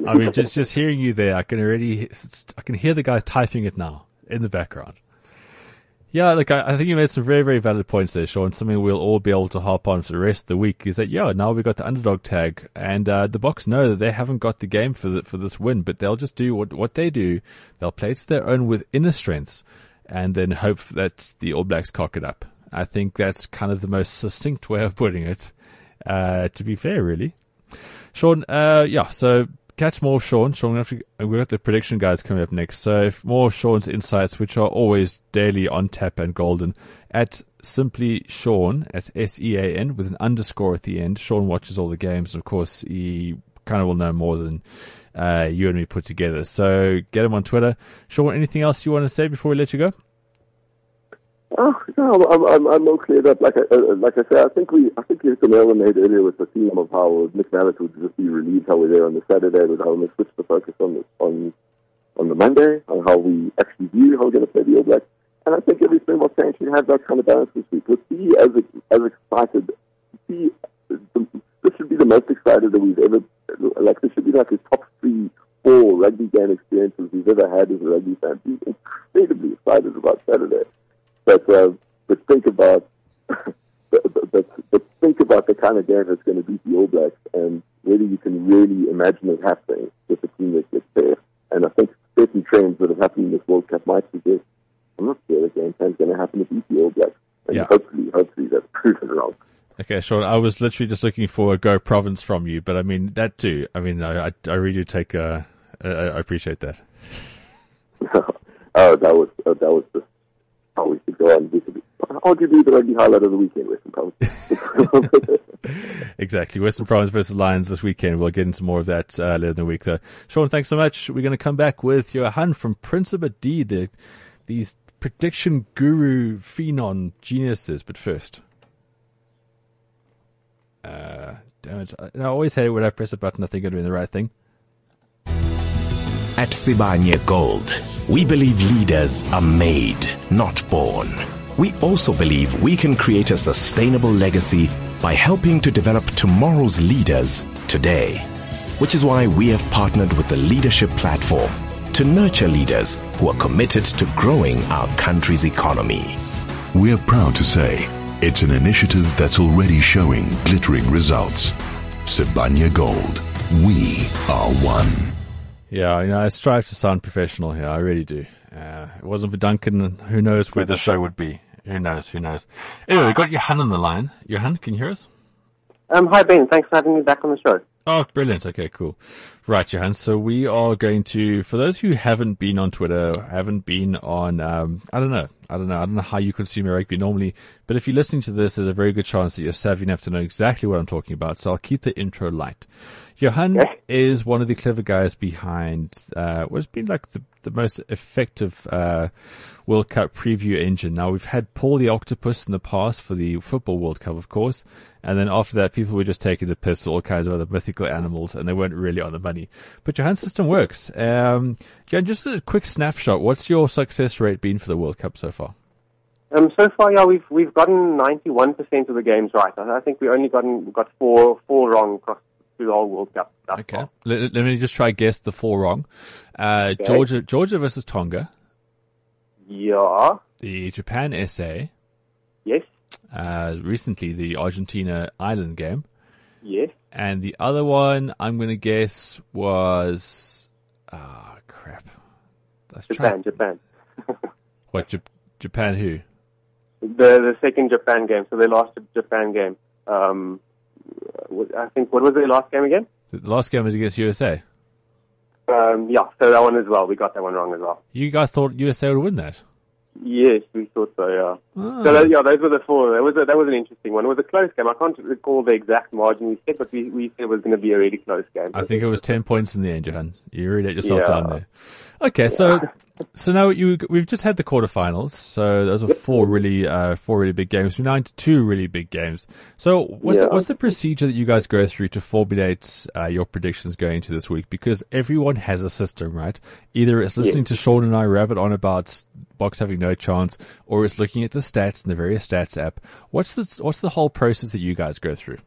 I mean, just just hearing you there, I can already, I can hear the guys typing it now in the background. Yeah, look, I, I think you made some very, very valid points there, Sean. Something we'll all be able to hop on for the rest of the week is that, yeah, now we've got the underdog tag and, uh, the Boks know that they haven't got the game for the, for this win, but they'll just do what, what they do. They'll play to their own with inner strengths and then hope that the All Blacks cock it up. I think that's kind of the most succinct way of putting it, uh, to be fair, really. Sean, uh, yeah, so catch more of Sean. Sean, we've got the prediction guys coming up next. So if more of Sean's insights, which are always daily on tap and golden at simply Sean, that's S-E-A-N with an underscore at the end. Sean watches all the games. And Of course, he kind of will know more than, uh, you and me put together. So get him on Twitter. Sean, anything else you want to say before we let you go? Oh, no, I'm, I'm, I'm all cleared. Like I, uh, like I said, I think we, I think you hit the nail on the head earlier with the theme of how Nick Mallett would just be relieved how we're there on the Saturday, but how we switch the focus on the, on, on the Monday, on how we actually view how we're going to play the All Blacks. And I think every Springbok fan should have that kind of balance this week. Let's be as, as excited, be, this should be the most excited that we've ever, like this should be like the top three, four rugby game experiences we've ever had as a rugby fan. Be incredibly excited about Saturday. But uh, but think about but, but, but, think about the kind of game that's going to beat the All Blacks and whether you can really imagine it happening with the team that gets there. And I think certain trends that have happened in this World Cup might suggest I'm not sure the game plan's going to happen to beat the All Blacks. And Yeah. hopefully, hopefully that's proven wrong. Okay, Sean, I was literally just looking for a go province from you, but I mean, that too. I mean, I, I, I really do take, uh, I, I appreciate that. oh, that was uh, that was just how on. We could, arguably the rugby highlight of the weekend, Western Province. Exactly. Western Province versus Lions this weekend. We'll get into more of that uh, later in the week, though. Sean, thanks so much. We're going to come back with Johan from Principa D, the, these prediction guru phenon geniuses. But first, uh, damn it. I, always hate it when I press a button, I think I'm doing the right thing. At Sibanye Gold, we believe leaders are made, not born. We also believe we can create a sustainable legacy by helping to develop tomorrow's leaders today. Which is why we have partnered with the Leadership Platform to nurture leaders who are committed to growing our country's economy. We're proud to say it's an initiative that's already showing glittering results. Sibanye Gold. We are one. Yeah, you know, I strive to sound professional here. I really do. Uh, it wasn't for Duncan, who knows where the show would be? Who knows? Who knows? Anyway, we've got Johan on the line. Johan, can you hear us? Um, hi Ben, thanks for having me back on the show. Oh, brilliant. Okay, cool. Right, Johan. So we are going to, for those who haven't been on Twitter, haven't been on, um, I don't know, I don't know, I don't know how you consume your rugby normally, but if you're listening to this, there's a very good chance that you're savvy enough to know exactly what I'm talking about. So I'll keep the intro light. Johan is one of the clever guys behind, uh, what's been like the, the most effective, uh, World Cup preview engine. Now we've had Paul the Octopus in the past for the Football World Cup, of course. And then after that, people were just taking the piss, all kinds of other mythical animals, and they weren't really on the money. But your hand system works. Um, Johan, just a quick snapshot. What's your success rate been for the World Cup so far? Um, so far, yeah, we've we've gotten 91% of the games right. I, I think we only gotten got four four wrong across through the whole World Cup. Okay. Let, let me just try guess the four wrong. Uh, Okay. Georgia, Georgia versus Tonga. Yeah. The Japan SA. Yes. Uh, recently the Argentina Island game. Yes. And the other one, I'm going to guess was, ah, crap. Let's Japan. Japan. What, Jap- Japan who? The the second Japan game. So they lost the Japan game. Um, I think what was their last game again? The last game was against USA. Um, yeah. So that one as well. We got that one wrong as well. You guys thought USA would win that? Yes, we thought so. Yeah. Ah. So that, yeah, those were the four. That was a, that was an interesting one. It was a close game. I can't recall the exact margin we said, but we we said it was going to be a really close game. I think it was 10 points in the end, Johan. You really let yourself Yeah. down there. Okay, so so now you we've just had the quarterfinals. So those are four really uh four really big games. We're now into two really big games. So what's the, what's the procedure that you guys go through to formulate uh, your predictions going into this week? Because everyone has a system, right? Either it's listening to Sean and I rabbit on about Boks having no chance, or is looking at the stats in the various stats app. What's the what's the whole process that you guys go through?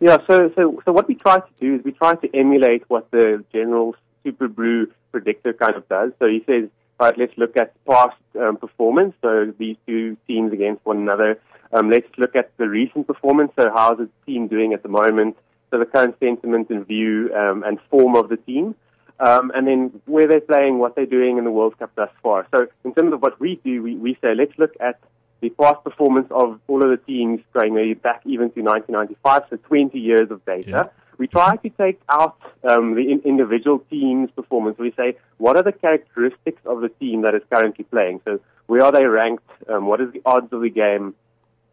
Yeah, so so so what we try to do is we try to emulate what the general Superbru predictor kind of does. So he says, right, let's look at past um, performance. So these two teams against one another. Um, let's look at the recent performance. So how's the team doing at the moment? So the current sentiment and view um, and form of the team. Um, and then where they're playing, what they're doing in the World Cup thus far. So in terms of what we do, we, we say let's look at the past performance of all of the teams going maybe back even to 1995, so 20 years of data. We try to take out um, the in- individual team's performance. We say, what are the characteristics of the team that is currently playing? So where are they ranked? Um, what is the odds of the game?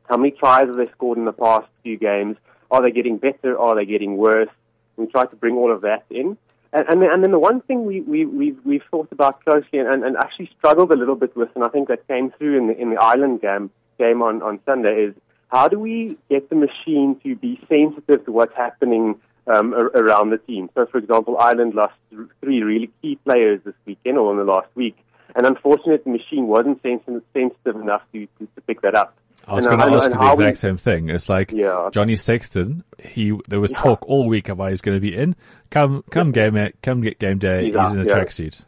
How many tries have they scored in the past few games? Are they getting better? Are they getting worse? We try to bring all of that in. And, and, then, and then the one thing we, we, we've, we've thought about closely and, and, actually struggled a little bit with, and I think that came through in the, in the Ireland game, game on, on Sunday, is how do we get the machine to be sensitive to what's happening um, ar- around the team? So, for example, Ireland lost three really key players this weekend or in the last week. And unfortunately, the machine wasn't sensitive, sensitive enough to, to, to pick that up. I was going to uh, ask and you the exact we- same thing. It's like Yeah. Johnny Sexton. He there was talk all week about he's going to be in. Come come game come get game day. He's He's, in a yeah. tracksuit.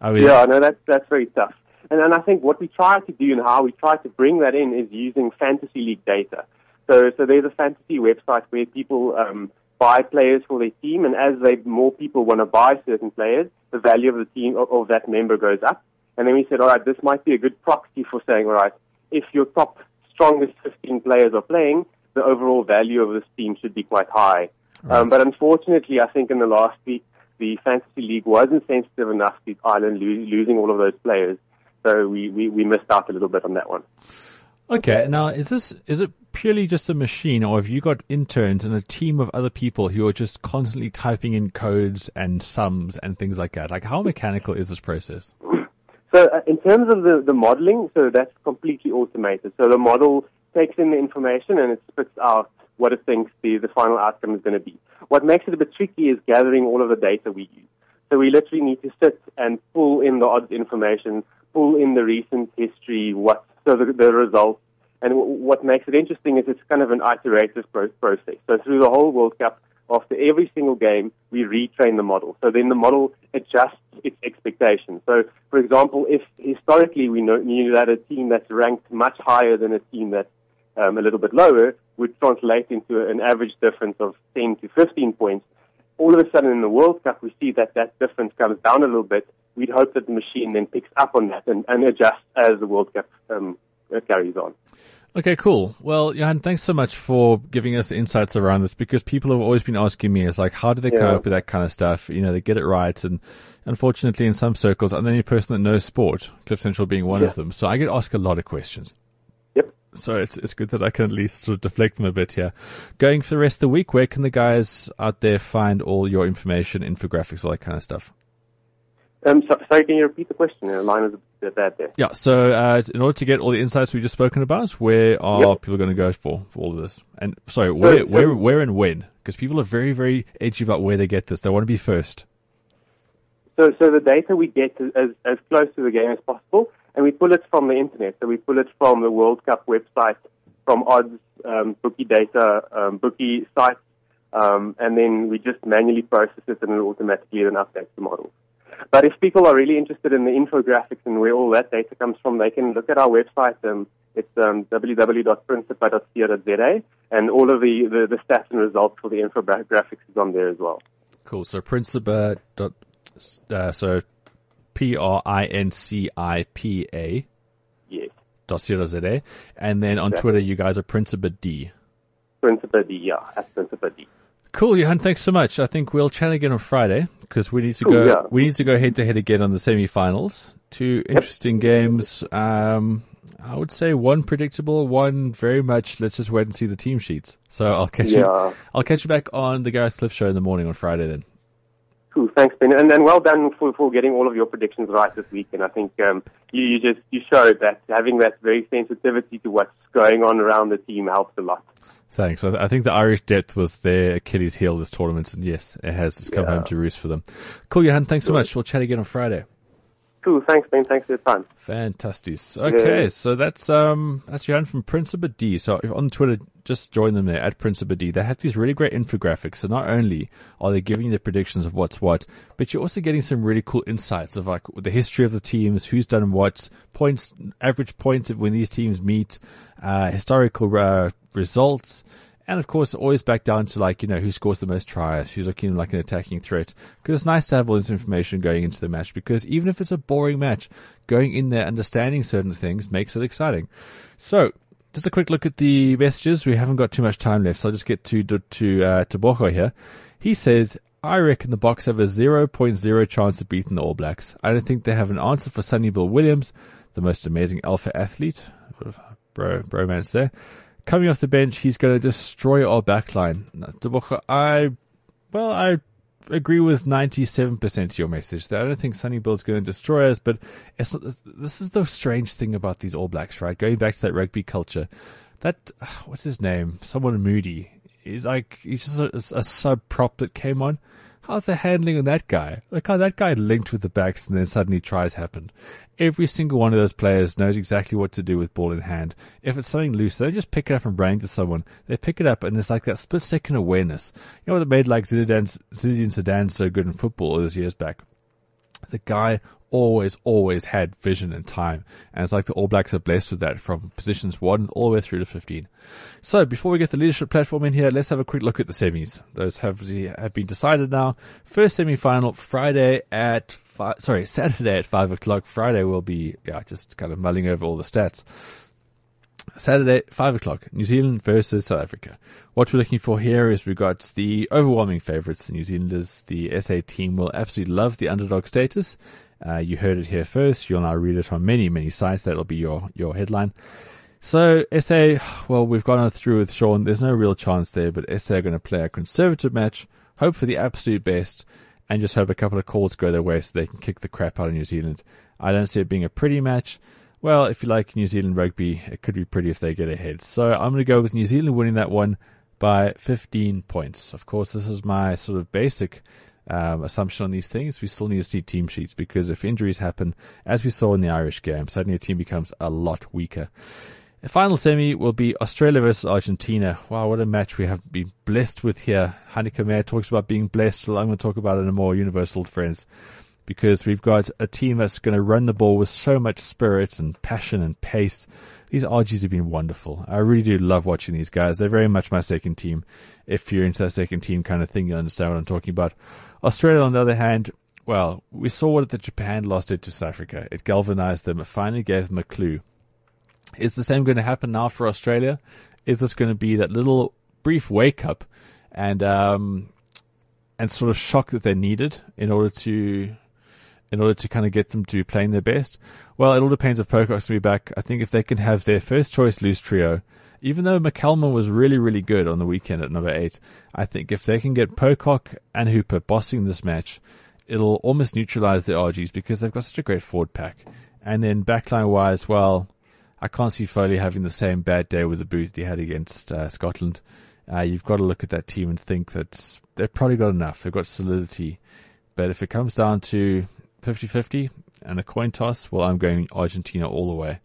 I mean, yeah, no, that's that's very tough. And and I think what we try to do and how we try to bring that in is using fantasy league data. So so there's a fantasy website where people um, buy players for their team, and as they more people want to buy certain players, the value of the team of, of that member goes up. And then we said, all right, this might be a good proxy for saying, all right, if your top strongest 15 players are playing, the overall value of this team should be quite high. Um, but unfortunately, I think in the last week, the fantasy league wasn't sensitive enough to Ireland lo- losing all of those players. So we, we, we missed out a little bit on that one. Okay, now is this is it purely just a machine, or have you got interns and a team of other people who are just constantly typing in codes and sums and things like that? Like, how mechanical is this process? So uh, in terms of the, the modeling, so that's completely automated. So the model takes in the information and it spits out what it thinks the, the final outcome is going to be. What makes it a bit tricky is gathering all of the data we use. So we literally need to sit and pull in the odds information, pull in the recent history, what so the, the results. And w- what makes it interesting is it's kind of an iterative pro- process. So through the whole World Cup, after every single game, we retrain the model. So then the model adjusts its expectations. So, for example, if historically we knew that a team that's ranked much higher than a team that's um, a little bit lower would translate into an average difference of 10 to 15 points, all of a sudden in the World Cup, we see that that difference comes down a little bit. We'd hope that the machine then picks up on that and, and adjusts as the World Cup um, carries on. Okay, cool. Well, Johan, thanks so much for giving us the insights around this because people have always been asking me, it's like, how do they Yeah. cope with that kind of stuff? You know, they get it right. And unfortunately, in some circles, I'm the only person that knows sport, Cliff Central being one Yeah. of them. So I get asked a lot of questions. Yep. So it's, it's good that I can at least sort of deflect them a bit here. Going for the rest of the week, where can the guys out there find all your information, infographics, all that kind of stuff? Um, so, sorry, can you repeat the question? The line was bad there. Yeah. So, uh, in order to get all the insights we've just spoken about, where are Yep. people going to go for, for all of this? And sorry, where, so- where, where and when? Because people are very, very edgy about where they get this. They want to be first. So, so the data we get is as, as close to the game as possible, and we pull it from the internet. So we pull it from the World Cup website, from odds, um, bookie data, um, bookie sites, um, and then we just manually process it and it automatically then updates the models. But if people are really interested in the infographics and where all that data comes from, they can look at our website. Um, it's um, www.principa.co.za, and all of the, the, the stats and results for the infographics is on there as well. Cool. So Principa dot, uh, so P R I N C I P A Yes. dot co.za. And then on Exactly. Twitter, you guys are Principa D. Principa D, yeah, at Principa D. Cool, Johan. Thanks so much. I think we'll chat again on Friday because we need to Cool, go. yeah. We need to go head to head again on the semi-finals. Two interesting games. Um, I would say one predictable, one very much. Let's just wait and see the team sheets. So I'll catch you. I'll catch you back on the Gareth Cliff show in the morning on Friday. Then. Cool, thanks, Ben, and, and well done for, for getting all of your predictions right this week. And I think um, you, you just you showed that having that very sensitivity to what's going on around the team helps a lot. Thanks. I, I think the Irish depth was their Achilles heel this tournament, and yes, it has. It's come Yeah. home to roost for them. Cool, Johan. Thanks so much. We'll chat again on Friday. Cool, thanks, Ben. Thanks for your time. Fantastic. Okay, Yeah. so that's um that's Johan from Principa D. So if on Twitter, just join them there at Principa D. They have these really great infographics. So not only are they giving you the predictions of what's what, but you're also getting some really cool insights of like the history of the teams, who's done what, points, average points when these teams meet, uh, historical uh, results. And of course, always back down to like, you know, who scores the most tries, who's looking like an attacking threat. Because it's nice to have all this information going into the match because even if it's a boring match, going in there, understanding certain things makes it exciting. So, just a quick look at the messages. We haven't got too much time left, so I'll just get to, to, uh, to Boko here. He says, I reckon the Boks have a 0.0 chance of beating the All Blacks. I don't think they have an answer for Sonny Bill Williams, the most amazing alpha athlete. Bro, bromance there. Coming off the bench, he's going to destroy our backline. I, well, I agree with 97% of your message there. I don't think Sonny Bill's going to destroy us, but this is the strange thing about these All Blacks, right? Going back to that rugby culture. That, what's his name? Someone moody. He's like, he's just a, a sub prop that came on. How's the handling on that guy? Like how that guy linked with the backs and then suddenly tries happened. Every single one of those players knows exactly what to do with ball in hand. If it's something loose, they don't just pick it up and bring it to someone. They pick it up and there's like that split second awareness. You know what made like Zinedine Zidane so good in football all those years back? The guy always, always had vision and time. And it's like the All Blacks are blessed with that from positions one all the way through to 15. So before we get the leadership platform in here, let's have a quick look at the semis. Those have, have been decided now. First semi-final Friday at five, sorry, Saturday at five o'clock. Friday will be, yeah, just kind of mulling over all the stats. Saturday, 5 o'clock, New Zealand versus South Africa. What we're looking for here is we've got the overwhelming favourites, the New Zealanders. The SA team will absolutely love the underdog status. Uh, you heard it here first. You'll now read it on many, many sites. That'll be your, your headline. So SA, well, we've gone through with Sean. There's no real chance there, but SA are going to play a conservative match, hope for the absolute best, and just hope a couple of calls go their way so they can kick the crap out of New Zealand. I don't see it being a pretty match. Well, if you like New Zealand rugby, it could be pretty if they get ahead. So I'm going to go with New Zealand winning that one by 15 points. Of course, this is my sort of basic um, assumption on these things. We still need to see team sheets because if injuries happen, as we saw in the Irish game, suddenly a team becomes a lot weaker. The final semi will be Australia versus Argentina. Wow, what a match we have been blessed with here. Heyneke Meyer talks about being blessed. Well, I'm going to talk about it in a more universal friends because we've got a team that's going to run the ball with so much spirit and passion and pace. These RGs have been wonderful. I really do love watching these guys. They're very much my second team. If you're into that second team kind of thing, you understand what I'm talking about. Australia, on the other hand, well, we saw what the Japan lost did to South Africa. It galvanized them. It finally gave them a clue. Is the same going to happen now for Australia? Is this going to be that little brief wake up and, um, and sort of shock that they needed in order to in order to kind of get them to playing their best? Well, it all depends if Pocock's going to be back. I think if they can have their first choice loose trio, even though McCalman was really, really good on the weekend at number eight, I think if they can get Pocock and Hooper bossing this match, it'll almost neutralize the RGs because they've got such a great forward pack. And then backline wise, well, I can't see Foley having the same bad day with the boot he had against uh, Scotland. Uh, you've got to look at that team and think that they've probably got enough. They've got solidity. But if it comes down to 50-50 and a coin toss, well, I'm going Argentina all the way.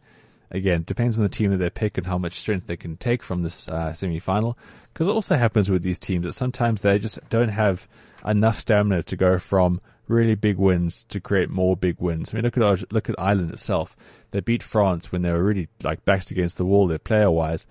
Again, depends on the team that they pick and how much strength they can take from this uh, semi-final. Because it also happens with these teams that sometimes they just don't have enough stamina to go from really big wins to create more big wins. I mean, look at look at Ireland itself. They beat France when they were really like backs against the wall, their player wise,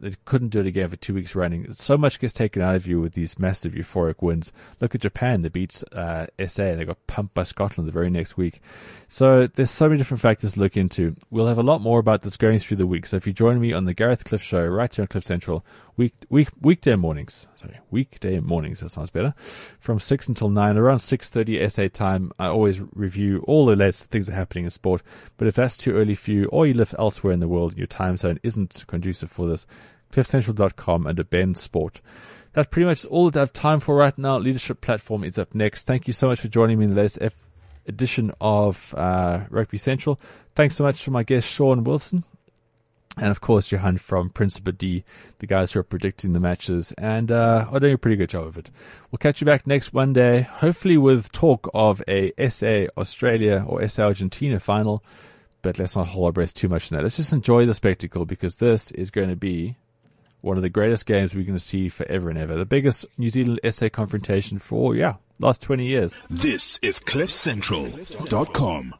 they couldn't do it again for two weeks running. So much gets taken out of you with these massive euphoric wins. Look at Japan; they beat uh, SA and they got pumped by Scotland the very next week. So there's so many different factors to look into. We'll have a lot more about this going through the week. So if you join me on the Gareth Cliff Show right here on Cliff Central, week week weekday mornings. Sorry, weekday mornings. That sounds better. From six until nine, around six thirty SA time. I always review all the latest things that are happening in sport. But if that's too early for you, or you live elsewhere in the world and your time zone isn't conducive for this, cliffcentral.com under Ben Sport. That's pretty much all that I have time for right now. Leadership Platform is up next. Thank you so much for joining me in the latest F- edition of uh, Rugby Central. Thanks so much for my guest, Sean Wilson. And of course, Johan from Principa D, the guys who are predicting the matches and uh, are doing a pretty good job of it. We'll catch you back next Monday, hopefully with talk of a SA Australia or SA Argentina final. But let's not hold our breath too much in that. Let's just enjoy the spectacle because this is going to be one of the greatest games we're going to see forever and ever. The biggest New Zealand SA confrontation for, yeah, last 20 years. This is CliffCentral.com.